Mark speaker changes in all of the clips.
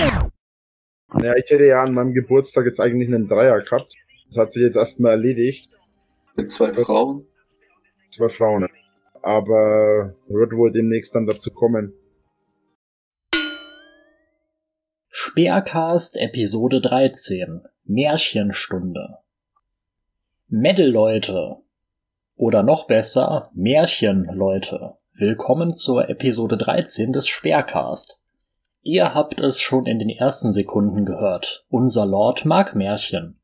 Speaker 1: Ja, ich hätte ja an meinem Geburtstag jetzt eigentlich einen Dreier gehabt. Das hat sich jetzt erstmal erledigt.
Speaker 2: Mit zwei Frauen?
Speaker 1: Zwei Frauen. Aber wird wohl demnächst dann dazu kommen.
Speaker 3: Speercast Episode 13 Märchenstunde Metal-Leute oder noch besser Märchenleute, willkommen zur Episode 13 des Speercast. Ihr habt es schon in den ersten Sekunden gehört. Unser Lord mag Märchen.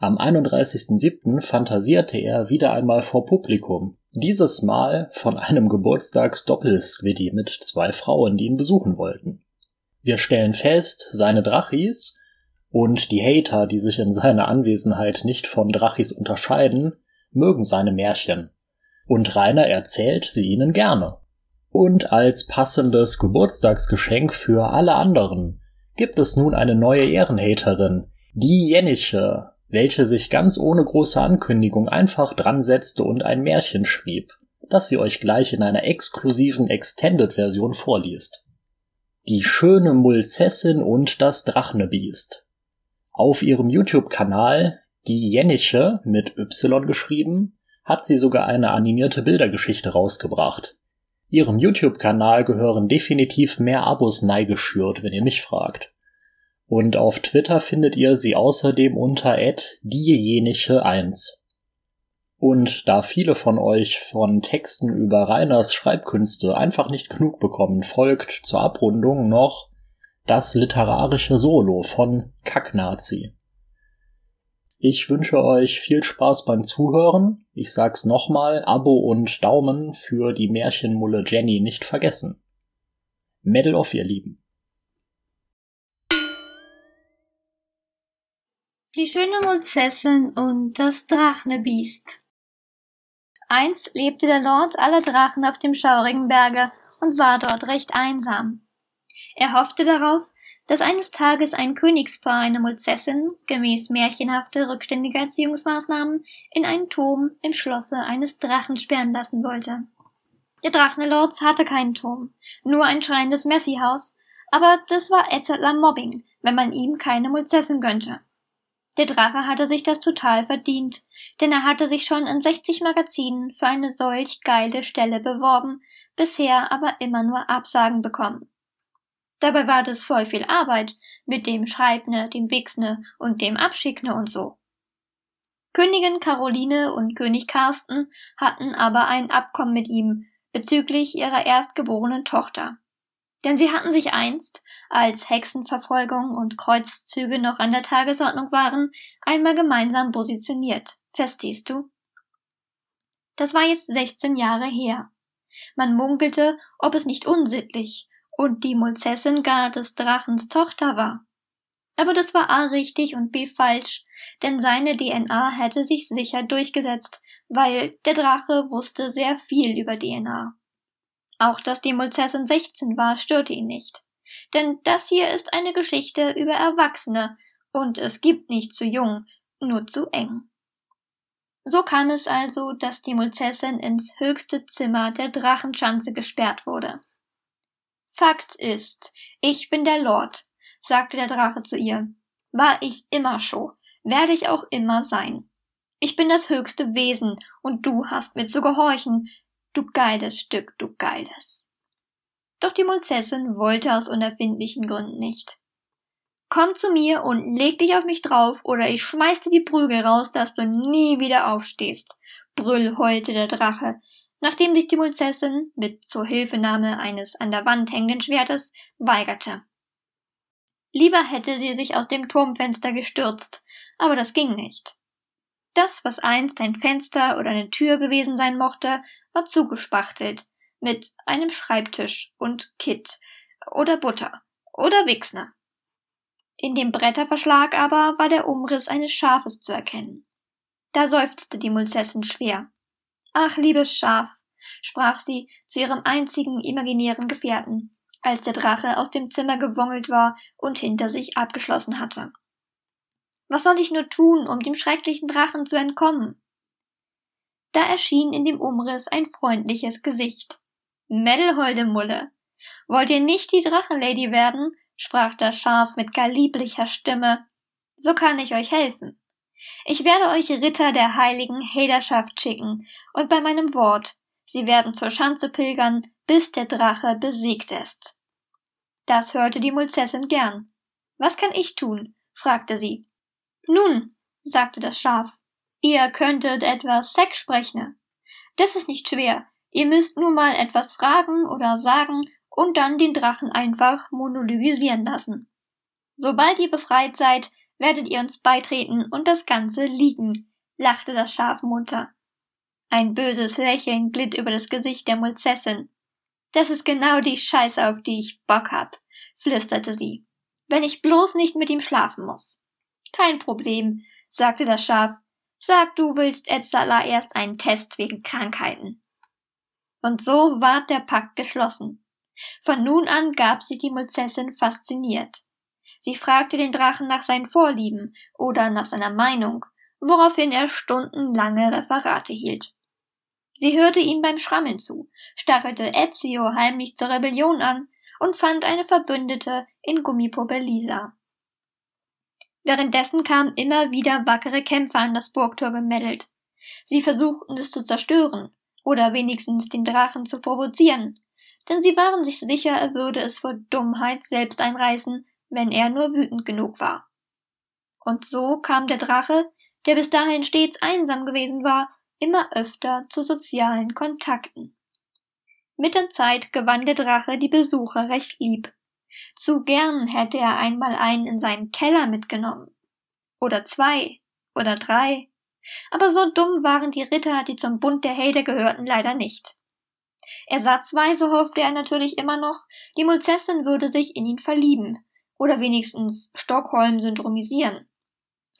Speaker 3: Am 31.07. fantasierte er wieder einmal vor Publikum. Dieses Mal von einem Geburtstagsdoppelsquiddy mit zwei Frauen, die ihn besuchen wollten. Wir stellen fest, seine Drachis und die Hater, die sich in seiner Anwesenheit nicht von Drachis unterscheiden, mögen seine Märchen. Und Rainer erzählt sie ihnen gerne. Und als passendes Geburtstagsgeschenk für alle anderen gibt es nun eine neue Ehrenhaterin, die Jenniche, welche sich ganz ohne große Ankündigung einfach dran setzte und ein Märchen schrieb, das sie euch gleich in einer exklusiven Extended-Version vorliest. Die schöne Mulzessin und das Drachnebiest. Auf ihrem YouTube-Kanal, die Jenniche mit Y geschrieben, hat sie sogar eine animierte Bildergeschichte rausgebracht, Ihrem YouTube-Kanal gehören definitiv mehr Abos neigeschürt, wenn ihr mich fragt. Und auf Twitter findet ihr sie außerdem unter diejenige1. Und da viele von euch von Texten über Reiners Schreibkünste einfach nicht genug bekommen, folgt zur Abrundung noch das literarische Solo von Kacknazi. Ich wünsche euch viel Spaß beim Zuhören. Ich sag's nochmal, Abo und Daumen für die Märchenmulle Jenny nicht vergessen. Medal of ihr Lieben.
Speaker 4: Die schöne Mulzessin und das Drachnebiest. Einst lebte der Lord aller Drachen auf dem schaurigen Berge und war dort recht einsam. Er hoffte darauf, dass eines Tages ein Königspaar eine Mulzessin, gemäß märchenhafter rückständiger Erziehungsmaßnahmen, in einen Turm im Schlosse eines Drachen sperren lassen wollte. Der Drachenlords hatte keinen Turm, nur ein schreiendes Messihaus, aber das war Etzeler Mobbing, wenn man ihm keine Mulzessin gönnte. Der Drache hatte sich das total verdient, denn er hatte sich schon in 60 Magazinen für eine solch geile Stelle beworben, bisher aber immer nur Absagen bekommen. Dabei war das voll viel Arbeit mit dem Schreibne, dem Wichsne und dem Abschickne und so. Königin Caroline und König Carsten hatten aber ein Abkommen mit ihm bezüglich ihrer erstgeborenen Tochter. Denn sie hatten sich einst, als Hexenverfolgung und Kreuzzüge noch an der Tagesordnung waren, einmal gemeinsam positioniert. Verstehst du? Das war jetzt 16 Jahre her. Man munkelte, ob es nicht unsittlich und die Mulzessin gar des Drachens Tochter war. Aber das war A richtig und B falsch, denn seine DNA hätte sich sicher durchgesetzt, weil der Drache wusste sehr viel über DNA. Auch dass die Mulzessin 16 war, störte ihn nicht. Denn das hier ist eine Geschichte über Erwachsene und es gibt nicht zu jung, nur zu eng. So kam es also, dass die Mulzessin ins höchste Zimmer der Drachenschanze gesperrt wurde. Fakt ist, ich bin der Lord, sagte der Drache zu ihr. War ich immer schon, werde ich auch immer sein. Ich bin das höchste Wesen, und du hast mir zu gehorchen, du geiles Stück, du geiles. Doch die Mulzessin wollte aus unerfindlichen Gründen nicht. Komm zu mir und leg dich auf mich drauf, oder ich schmeiß dir die Prügel raus, dass du nie wieder aufstehst, brüll heulte der Drache, nachdem sich die Mulzessin mit Zuhilfenahme eines an der Wand hängenden Schwertes weigerte. Lieber hätte sie sich aus dem Turmfenster gestürzt, aber das ging nicht. Das, was einst ein Fenster oder eine Tür gewesen sein mochte, war zugespachtelt mit einem Schreibtisch und Kitt oder Butter oder Wichsner. In dem Bretterverschlag aber war der Umriss eines Schafes zu erkennen. Da seufzte die Mulzessin schwer. Ach, liebes Schaf, sprach sie zu ihrem einzigen imaginären Gefährten, als der Drache aus dem Zimmer gewongelt war und hinter sich abgeschlossen hatte. Was soll ich nur tun, um dem schrecklichen Drachen zu entkommen? Da erschien in dem Umriss ein freundliches Gesicht. Mädelholde Mulle, wollt ihr nicht die Drachenlady werden, sprach das Schaf mit gar lieblicher Stimme, so kann ich euch helfen. Ich werde euch Ritter der heiligen Hederschaft schicken, und bei meinem Wort, sie werden zur Schanze pilgern, bis der Drache besiegt ist. Das hörte die Mulzessin gern. Was kann ich tun? fragte sie. Nun, sagte das Schaf, ihr könntet etwas Sex sprechen. Das ist nicht schwer. Ihr müsst nur mal etwas fragen oder sagen und dann den Drachen einfach monologisieren lassen. Sobald ihr befreit seid, werdet ihr uns beitreten und das Ganze liegen, lachte das Schaf munter. Ein böses Lächeln glitt über das Gesicht der Mulzessin. Das ist genau die Scheiße, auf die ich Bock hab, flüsterte sie. Wenn ich bloß nicht mit ihm schlafen muss. Kein Problem, sagte das Schaf. Sag, du willst Etzala erst einen Test wegen Krankheiten. Und so ward der Pakt geschlossen. Von nun an gab sich die Mulzessin fasziniert. Sie fragte den Drachen nach seinen Vorlieben oder nach seiner Meinung, woraufhin er stundenlange Referate hielt. Sie hörte ihm beim Schrammeln zu, stachelte Ezio heimlich zur Rebellion an und fand eine Verbündete in Gummipuppe Lisa. Währenddessen kamen immer wieder wackere Kämpfer an das Burgtor gemeddelt. Sie versuchten es zu zerstören oder wenigstens den Drachen zu provozieren, denn sie waren sich sicher, er würde es vor Dummheit selbst einreißen, wenn er nur wütend genug war. Und so kam der Drache, der bis dahin stets einsam gewesen war, immer öfter zu sozialen Kontakten. Mit der Zeit gewann der Drache die Besucher recht lieb. Zu gern hätte er einmal einen in seinen Keller mitgenommen. Oder zwei. Oder drei. Aber so dumm waren die Ritter, die zum Bund der Helden gehörten, leider nicht. Ersatzweise hoffte er natürlich immer noch, die Mulzessin würde sich in ihn verlieben oder wenigstens Stockholm syndromisieren.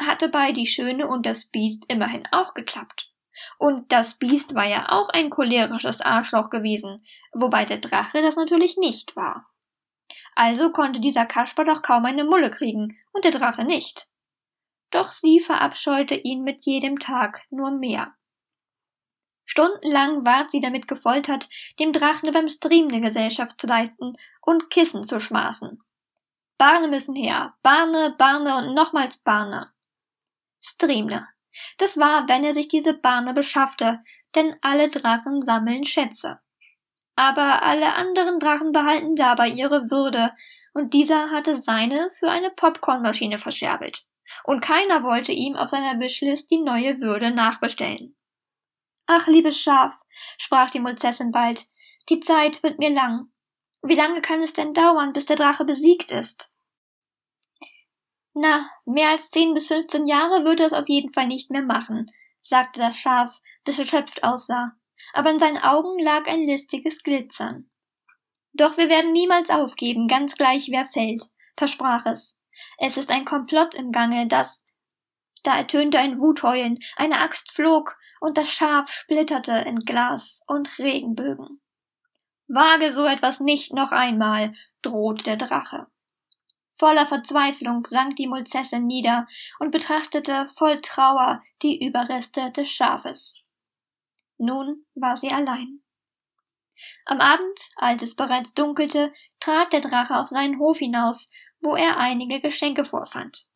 Speaker 4: Hatte bei Die Schöne und das Biest immerhin auch geklappt. Und das Biest war ja auch ein cholerisches Arschloch gewesen, wobei der Drache das natürlich nicht war. Also konnte dieser Kasper doch kaum eine Mulle kriegen und der Drache nicht. Doch sie verabscheute ihn mit jedem Tag nur mehr. Stundenlang ward sie damit gefoltert, dem Drachen beim Stream eine Gesellschaft zu leisten und Kissen zu schmaßen. Barne müssen her, Barne, Barne und nochmals Barne. Streamle. Das war, wenn er sich diese Barne beschaffte, denn alle Drachen sammeln Schätze. Aber alle anderen Drachen behalten dabei ihre Würde, und dieser hatte seine für eine Popcornmaschine verscherbelt. Und keiner wollte ihm auf seiner Wishlist die neue Würde nachbestellen. Ach, liebes Schaf, sprach die Mulzessin bald, die Zeit wird mir lang. Wie lange kann es denn dauern, bis der Drache besiegt ist? Na, mehr als zehn bis fünfzehn Jahre würde es auf jeden Fall nicht mehr machen, sagte das Schaf, das erschöpft aussah, aber in seinen Augen lag ein listiges Glitzern. Doch wir werden niemals aufgeben, ganz gleich wer fällt, versprach es. Es ist ein Komplott im Gange, das. Da ertönte ein Wutheulen, eine Axt flog, und das Schaf splitterte in Glas und Regenbögen. Wage so etwas nicht noch einmal, drohte der Drache. Voller Verzweiflung sank die Mulzessin nieder und betrachtete voll Trauer die Überreste des Schafes. Nun war sie allein. Am Abend, als es bereits dunkelte, trat der Drache auf seinen Hof hinaus, wo er einige Geschenke vorfand.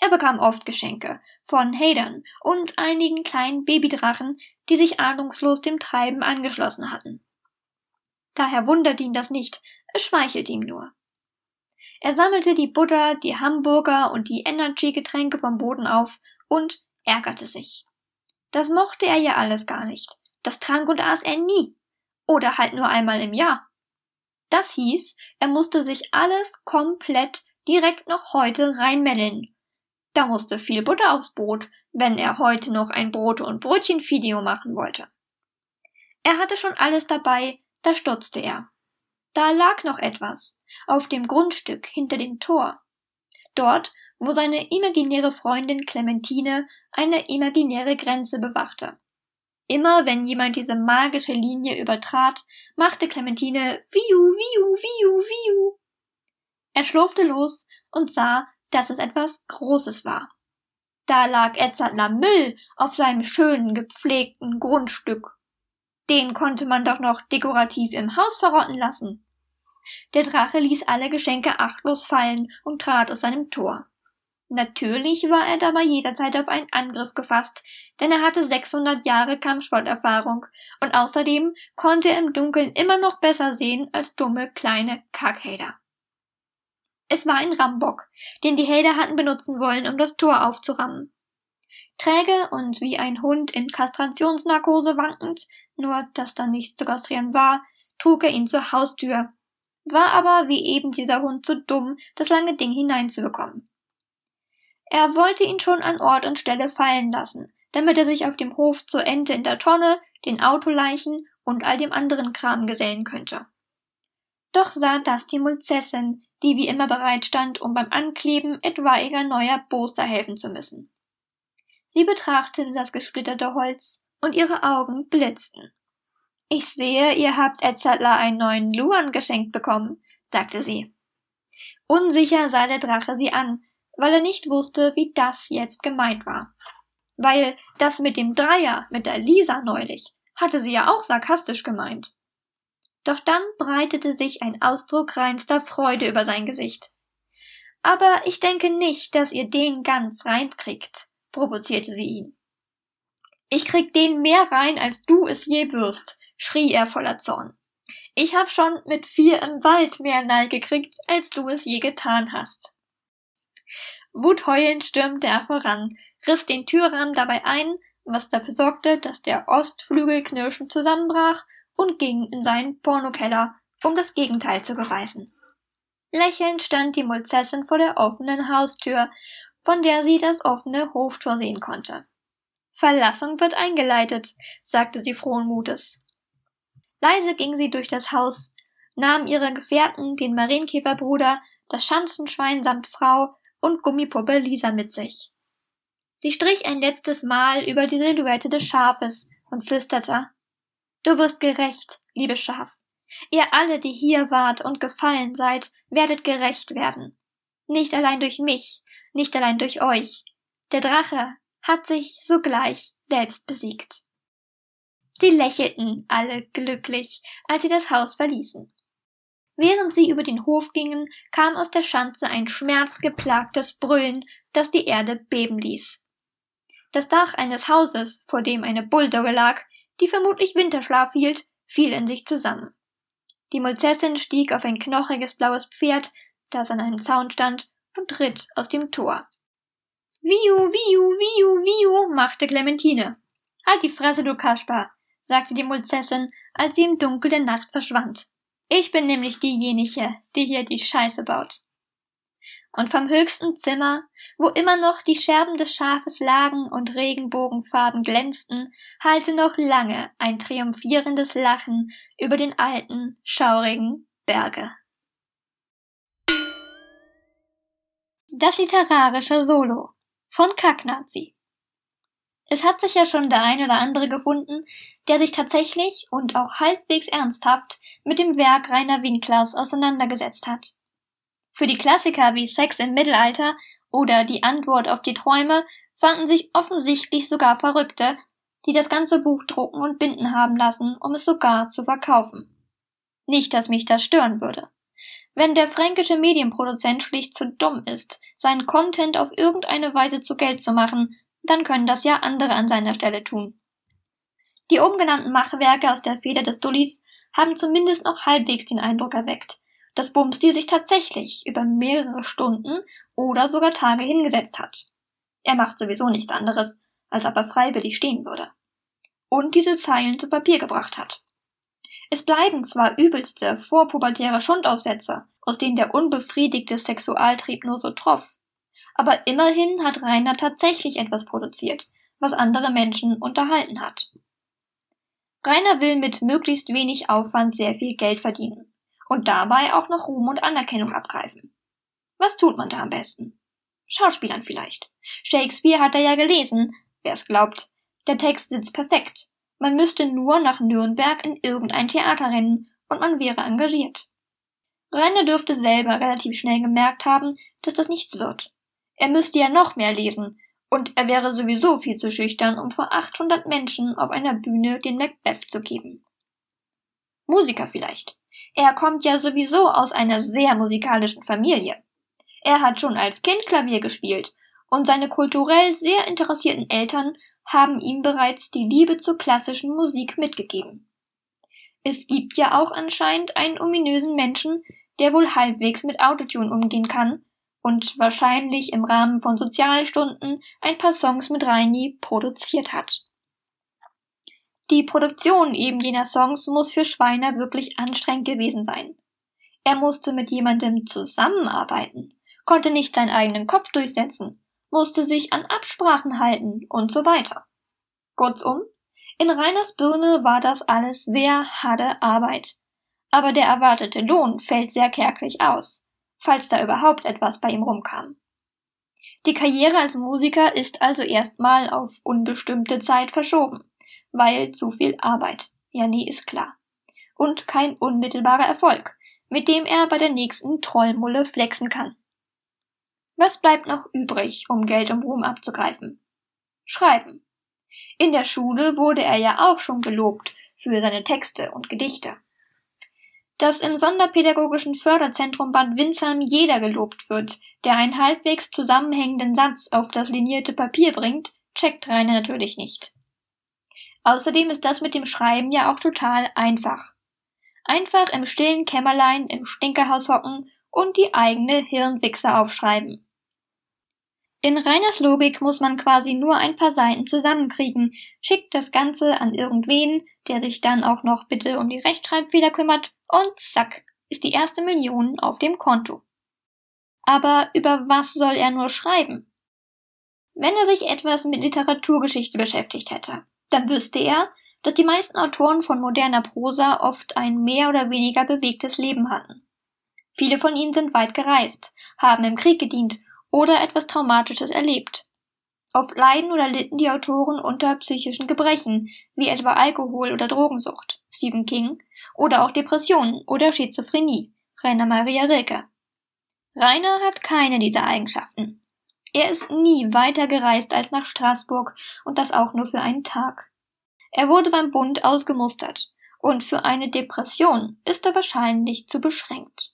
Speaker 4: Er bekam oft Geschenke von Hadern und einigen kleinen Babydrachen, die sich ahnungslos dem Treiben angeschlossen hatten. Daher wunderte ihn das nicht, es schmeichelte ihm nur. Er sammelte die Butter, die Hamburger und die Energy-Getränke vom Boden auf und ärgerte sich. Das mochte er ja alles gar nicht. Das trank und aß er nie. Oder halt nur einmal im Jahr. Das hieß, er musste sich alles komplett direkt noch heute reinmeddeln. Da musste viel Butter aufs Brot, wenn er heute noch ein Brot- und Brötchen-Video machen wollte. Er hatte schon alles dabei, da stutzte er. Da lag noch etwas auf dem Grundstück hinter dem Tor. Dort, wo seine imaginäre Freundin Clementine eine imaginäre Grenze bewachte. Immer wenn jemand diese magische Linie übertrat, machte Clementine Viu, Viu, Viu, Viu. Er schlurfte los und sah, dass es etwas Großes war. Da lag Edzardler Müll auf seinem schönen, gepflegten Grundstück. Den konnte man doch noch dekorativ im Haus verrotten lassen. Der Drache ließ alle Geschenke achtlos fallen und trat aus seinem Tor. Natürlich war er dabei jederzeit auf einen Angriff gefasst, denn er hatte 600 Jahre Kampfsporterfahrung und außerdem konnte er im Dunkeln immer noch besser sehen als dumme kleine Kackhader. Es war ein Rambock, den die Hader hatten benutzen wollen, um das Tor aufzurammen. Träge und wie ein Hund in Kastrationsnarkose wankend, nur dass da nichts zu kastrieren war, trug er ihn zur Haustür, war aber wie eben dieser Hund zu dumm, das lange Ding hineinzubekommen. Er wollte ihn schon an Ort und Stelle fallen lassen, damit er sich auf dem Hof zur Ente in der Tonne, den Autoleichen und all dem anderen Kram gesellen könnte. Doch sah das die Mulzessin, die wie immer bereit stand, um beim Ankleben etwaiger neuer Poster helfen zu müssen. Sie betrachtete das gesplitterte Holz, und ihre Augen blitzten. Ich sehe, ihr habt Edzardler einen neuen Luan geschenkt bekommen, sagte sie. Unsicher sah der Drache sie an, weil er nicht wusste, wie das jetzt gemeint war. Weil das mit dem Dreier, mit der Lisa neulich, hatte sie ja auch sarkastisch gemeint. Doch dann breitete sich ein Ausdruck reinster Freude über sein Gesicht. Aber ich denke nicht, dass ihr den ganz reinkriegt, provozierte sie ihn. Ich krieg den mehr rein, als du es je wirst, schrie er voller Zorn. Ich hab schon mit vier im Wald mehr Nein gekriegt, als du es je getan hast. Wutheulend stürmte er voran, riss den Türrahmen dabei ein, was dafür sorgte, dass der Ostflügel knirschend zusammenbrach und ging in seinen Pornokeller, um das Gegenteil zu beweisen. Lächelnd stand die Mulzessin vor der offenen Haustür, von der sie das offene Hoftor sehen konnte. Verlassung wird eingeleitet, sagte sie frohen Mutes. Leise ging sie durch das Haus, nahm ihre Gefährten, den Marienkäferbruder, das Schanzenschwein samt Frau und Gummipuppe Lisa mit sich. Sie strich ein letztes Mal über die Silhouette des Schafes und flüsterte Du wirst gerecht, liebes Schaf. Ihr alle, die hier wart und gefallen seid, werdet gerecht werden. Nicht allein durch mich, nicht allein durch euch. Der Drache hat sich sogleich selbst besiegt. Sie lächelten alle glücklich, als sie das Haus verließen. Während sie über den Hof gingen, kam aus der Schanze ein schmerzgeplagtes Brüllen, das die Erde beben ließ. Das Dach eines Hauses, vor dem eine Bulldogge lag, die vermutlich Winterschlaf hielt, fiel in sich zusammen. Die Mulzessin stieg auf ein knochiges blaues Pferd, das an einem Zaun stand, und ritt aus dem Tor. Wiu, wiu, wiu, wiu, machte Clementine. Halt die Fresse, du Kaspar, sagte die Mulzessin, als sie im Dunkel der Nacht verschwand. Ich bin nämlich diejenige, die hier die Scheiße baut. Und vom höchsten Zimmer, wo immer noch die Scherben des Schafes lagen und Regenbogenfarben glänzten, hallte noch lange ein triumphierendes Lachen über den alten, schaurigen Berge. Das literarische Solo von Kacknazi. Es hat sich ja schon der ein oder andere gefunden, der sich tatsächlich und auch halbwegs ernsthaft mit dem Werk Rainer Winklers auseinandergesetzt hat. Für die Klassiker wie Sex im Mittelalter oder Die Antwort auf die Träume fanden sich offensichtlich sogar Verrückte, die das ganze Buch drucken und binden haben lassen, um es sogar zu verkaufen. Nicht, dass mich das stören würde. Wenn der fränkische Medienproduzent schlicht zu dumm ist, seinen Content auf irgendeine Weise zu Geld zu machen, dann können das ja andere an seiner Stelle tun. Die oben genannten Machwerke aus der Feder des Dullis haben zumindest noch halbwegs den Eindruck erweckt, dass Bumsty sich tatsächlich über mehrere Stunden oder sogar Tage hingesetzt hat. Er macht sowieso nichts anderes, als ob er freiwillig stehen würde. Und diese Zeilen zu Papier gebracht hat. Es bleiben zwar übelste vorpubertäre Schundaufsätze, aus denen der unbefriedigte Sexualtrieb nur so troff, aber immerhin hat Rainer tatsächlich etwas produziert, was andere Menschen unterhalten hat. Rainer will mit möglichst wenig Aufwand sehr viel Geld verdienen und dabei auch noch Ruhm und Anerkennung abgreifen. Was tut man da am besten? Schauspielern vielleicht. Shakespeare hat er ja gelesen, wer es glaubt. Der Text sitzt perfekt. Man müsste nur nach Nürnberg in irgendein Theater rennen und man wäre engagiert. Rainer dürfte selber relativ schnell gemerkt haben, dass das nichts wird. Er müsste ja noch mehr lesen, und er wäre sowieso viel zu schüchtern, um vor 800 Menschen auf einer Bühne den Macbeth zu geben. Musiker vielleicht. Er kommt ja sowieso aus einer sehr musikalischen Familie. Er hat schon als Kind Klavier gespielt und seine kulturell sehr interessierten Eltern haben ihm bereits die Liebe zur klassischen Musik mitgegeben. Es gibt ja auch anscheinend einen ominösen Menschen, der wohl halbwegs mit Autotune umgehen kann und wahrscheinlich im Rahmen von Sozialstunden ein paar Songs mit Reini produziert hat. Die Produktion eben jener Songs muss für Schweiner wirklich anstrengend gewesen sein. Er musste mit jemandem zusammenarbeiten, konnte nicht seinen eigenen Kopf durchsetzen musste sich an Absprachen halten und so weiter. Kurzum, in Reiners Birne war das alles sehr harte Arbeit. Aber der erwartete Lohn fällt sehr kärglich aus, falls da überhaupt etwas bei ihm rumkam. Die Karriere als Musiker ist also erstmal auf unbestimmte Zeit verschoben, weil zu viel Arbeit. Ja, nee, ist klar. Und kein unmittelbarer Erfolg, mit dem er bei der nächsten Trollmulle flexen kann. Was bleibt noch übrig, um Geld und Ruhm abzugreifen? Schreiben. In der Schule wurde er ja auch schon gelobt für seine Texte und Gedichte. Dass im Sonderpädagogischen Förderzentrum Bad Windsheim jeder gelobt wird, der einen halbwegs zusammenhängenden Satz auf das linierte Papier bringt, checkt Rainer natürlich nicht. Außerdem ist das mit dem Schreiben ja auch total einfach. Einfach im stillen Kämmerlein im Stinkerhaus hocken und die eigene Hirnwichse aufschreiben. In Reiners Logik muss man quasi nur ein paar Seiten zusammenkriegen, schickt das Ganze an irgendwen, der sich dann auch noch bitte um die Rechtschreibfehler kümmert, und zack, ist die erste Million auf dem Konto. Aber über was soll er nur schreiben? Wenn er sich etwas mit Literaturgeschichte beschäftigt hätte, dann wüsste er, dass die meisten Autoren von moderner Prosa oft ein mehr oder weniger bewegtes Leben hatten. Viele von ihnen sind weit gereist, haben im Krieg gedient oder etwas Traumatisches erlebt. Oft leiden oder litten die Autoren unter psychischen Gebrechen, wie etwa Alkohol- oder Drogensucht, Stephen King, oder auch Depressionen oder Schizophrenie, Rainer Maria Rilke. Rainer hat keine dieser Eigenschaften. Er ist nie weiter gereist als nach Straßburg und das auch nur für einen Tag. Er wurde beim Bund ausgemustert und für eine Depression ist er wahrscheinlich zu beschränkt.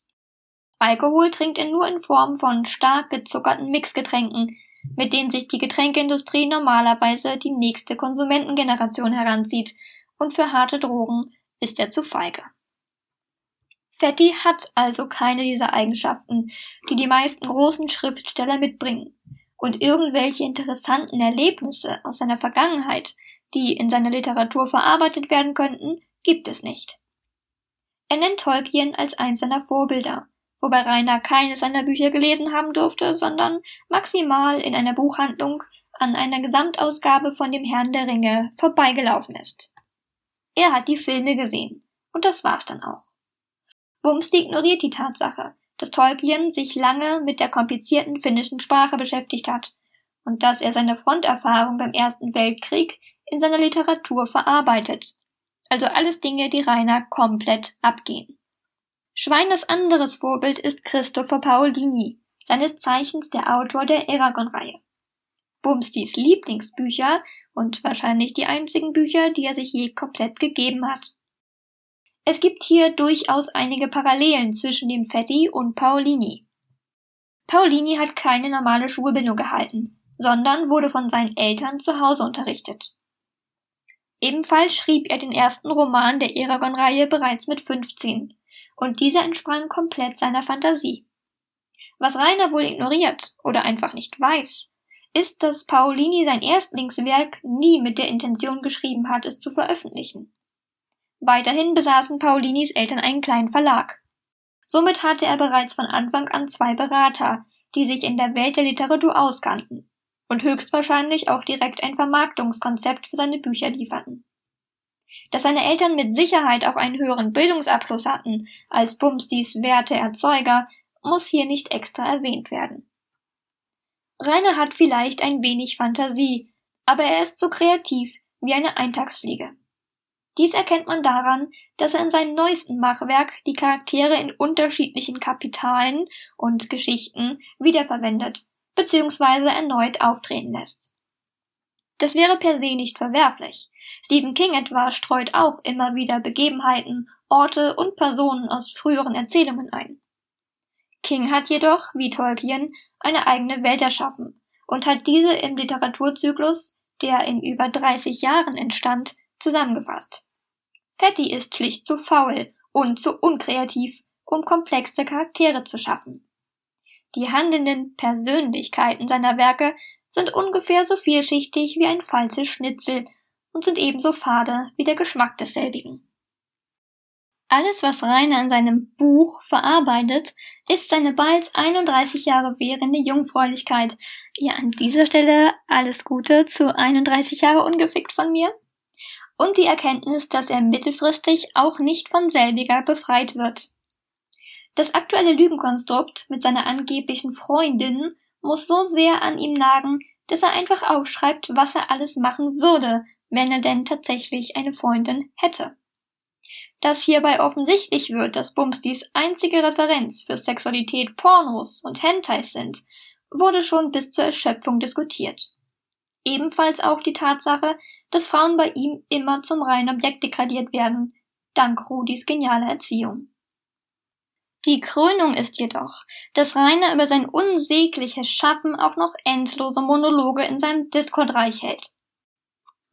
Speaker 4: Alkohol trinkt er nur in Form von stark gezuckerten Mixgetränken, mit denen sich die Getränkeindustrie normalerweise die nächste Konsumentengeneration heranzieht, und für harte Drogen ist er zu feige. Fetti hat also keine dieser Eigenschaften, die die meisten großen Schriftsteller mitbringen, und irgendwelche interessanten Erlebnisse aus seiner Vergangenheit, die in seiner Literatur verarbeitet werden könnten, gibt es nicht. Er nennt Tolkien als eins seiner Vorbilder, wobei Rainer keines seiner Bücher gelesen haben durfte, sondern maximal in einer Buchhandlung an einer Gesamtausgabe von dem Herrn der Ringe vorbeigelaufen ist. Er hat die Filme gesehen, und das war's dann auch. Bumsti ignoriert die Tatsache, dass Tolkien sich lange mit der komplizierten finnischen Sprache beschäftigt hat und dass er seine Fronterfahrung beim Ersten Weltkrieg in seiner Literatur verarbeitet. Also alles Dinge, die Rainer komplett abgehen. Schweines anderes Vorbild ist Christopher Paolini, seines Zeichens der Autor der Eragon-Reihe. Bumstis Lieblingsbücher und wahrscheinlich die einzigen Bücher, die er sich je komplett gegeben hat. Es gibt hier durchaus einige Parallelen zwischen dem Fetti und Paolini. Paolini hat keine normale Schulbildung gehalten, sondern wurde von seinen Eltern zu Hause unterrichtet. Ebenfalls schrieb er den ersten Roman der Eragon-Reihe bereits mit 15 und dieser entsprang komplett seiner Fantasie. Was Rainer wohl ignoriert oder einfach nicht weiß, ist, dass Paolini sein Erstlingswerk nie mit der Intention geschrieben hat, es zu veröffentlichen. Weiterhin besaßen Paolinis Eltern einen kleinen Verlag. Somit hatte er bereits von Anfang an zwei Berater, die sich in der Welt der Literatur auskannten und höchstwahrscheinlich auch direkt ein Vermarktungskonzept für seine Bücher lieferten. Dass seine Eltern mit Sicherheit auch einen höheren Bildungsabschluss hatten als Bumstis werte Erzeuger, muss hier nicht extra erwähnt werden. Rainer hat vielleicht ein wenig Fantasie, aber er ist so kreativ wie eine Eintagsfliege. Dies erkennt man daran, dass er in seinem neuesten Machwerk die Charaktere in unterschiedlichen Kapitalen und Geschichten wiederverwendet bzw. erneut auftreten lässt. Das wäre per se nicht verwerflich. Stephen King etwa streut auch immer wieder Begebenheiten, Orte und Personen aus früheren Erzählungen ein. King hat jedoch, wie Tolkien, eine eigene Welt erschaffen und hat diese im Literaturzyklus, der in über 30 Jahren entstand, zusammengefasst. Fatty ist schlicht zu faul und zu unkreativ, um komplexe Charaktere zu schaffen. Die handelnden Persönlichkeiten seiner Werke sind ungefähr so vielschichtig wie ein falsches Schnitzel und sind ebenso fade wie der Geschmack desselbigen. Alles, was Rainer in seinem Buch verarbeitet, ist seine bald 31 Jahre währende Jungfräulichkeit. Ja, an dieser Stelle alles Gute zu 31 Jahre ungefickt von mir. Und die Erkenntnis, dass er mittelfristig auch nicht von selbiger befreit wird. Das aktuelle Lügenkonstrukt mit seiner angeblichen Freundin muss so sehr an ihm nagen, dass er einfach aufschreibt, was er alles machen würde, wenn er denn tatsächlich eine Freundin hätte. Dass hierbei offensichtlich wird, dass Bumstis einzige Referenz für Sexualität Pornos und Hentais sind, wurde schon bis zur Erschöpfung diskutiert. Ebenfalls auch die Tatsache, dass Frauen bei ihm immer zum reinen Objekt degradiert werden, dank Rudis genialer Erziehung. Die Krönung ist jedoch, dass Rainer über sein unsägliches Schaffen auch noch endlose Monologe in seinem Discord-Reich hält.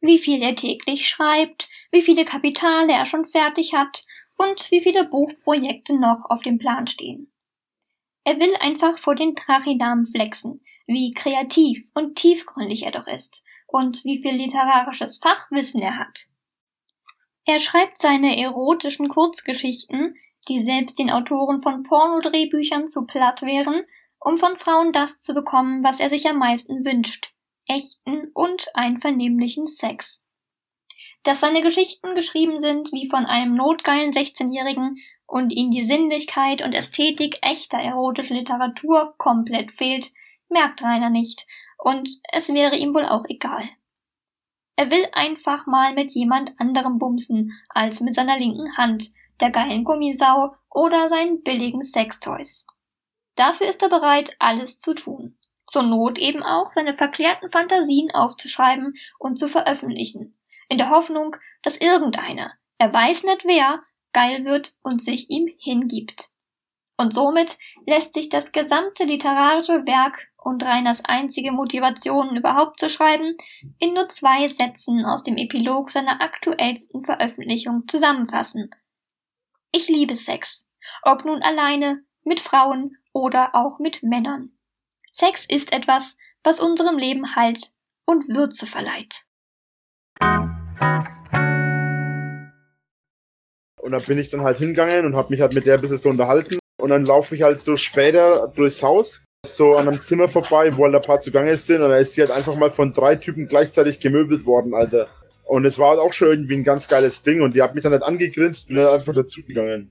Speaker 4: Wie viel er täglich schreibt, wie viele Kapitale er schon fertig hat und wie viele Buchprojekte noch auf dem Plan stehen. Er will einfach vor den Drachidamen flexen, wie kreativ und tiefgründig er doch ist und wie viel literarisches Fachwissen er hat. Er schreibt seine erotischen Kurzgeschichten die selbst den Autoren von Pornodrehbüchern zu platt wären, um von Frauen das zu bekommen, was er sich am meisten wünscht, echten und einvernehmlichen Sex. Dass seine Geschichten geschrieben sind wie von einem notgeilen 16-Jährigen und ihm die Sinnlichkeit und Ästhetik echter erotischer Literatur komplett fehlt, merkt Rainer nicht, und es wäre ihm wohl auch egal. Er will einfach mal mit jemand anderem bumsen als mit seiner linken Hand, der geilen Gummisau oder seinen billigen Sextoys. Dafür ist er bereit, alles zu tun. Zur Not eben auch seine verklärten Fantasien aufzuschreiben und zu veröffentlichen, in der Hoffnung, dass irgendeiner, er weiß nicht wer, geil wird und sich ihm hingibt. Und somit lässt sich das gesamte literarische Werk und Reiners einzige Motivation überhaupt zu schreiben in nur zwei Sätzen aus dem Epilog seiner aktuellsten Veröffentlichung zusammenfassen ich liebe Sex. Ob nun alleine, mit Frauen oder auch mit Männern. Sex ist etwas, was unserem Leben Halt und Würze verleiht.
Speaker 1: Und da bin ich dann halt hingegangen und habe mich halt mit der ein bisschen so unterhalten. Und dann laufe ich halt so später durchs Haus, so an einem Zimmer vorbei, wo halt ein paar zugange sind. Und da ist die halt einfach mal von drei Typen gleichzeitig gemöbelt worden, Alter. Und es war auch schon irgendwie ein ganz geiles Ding und die hat mich dann nicht angegrinst, bin dann einfach dazugegangen.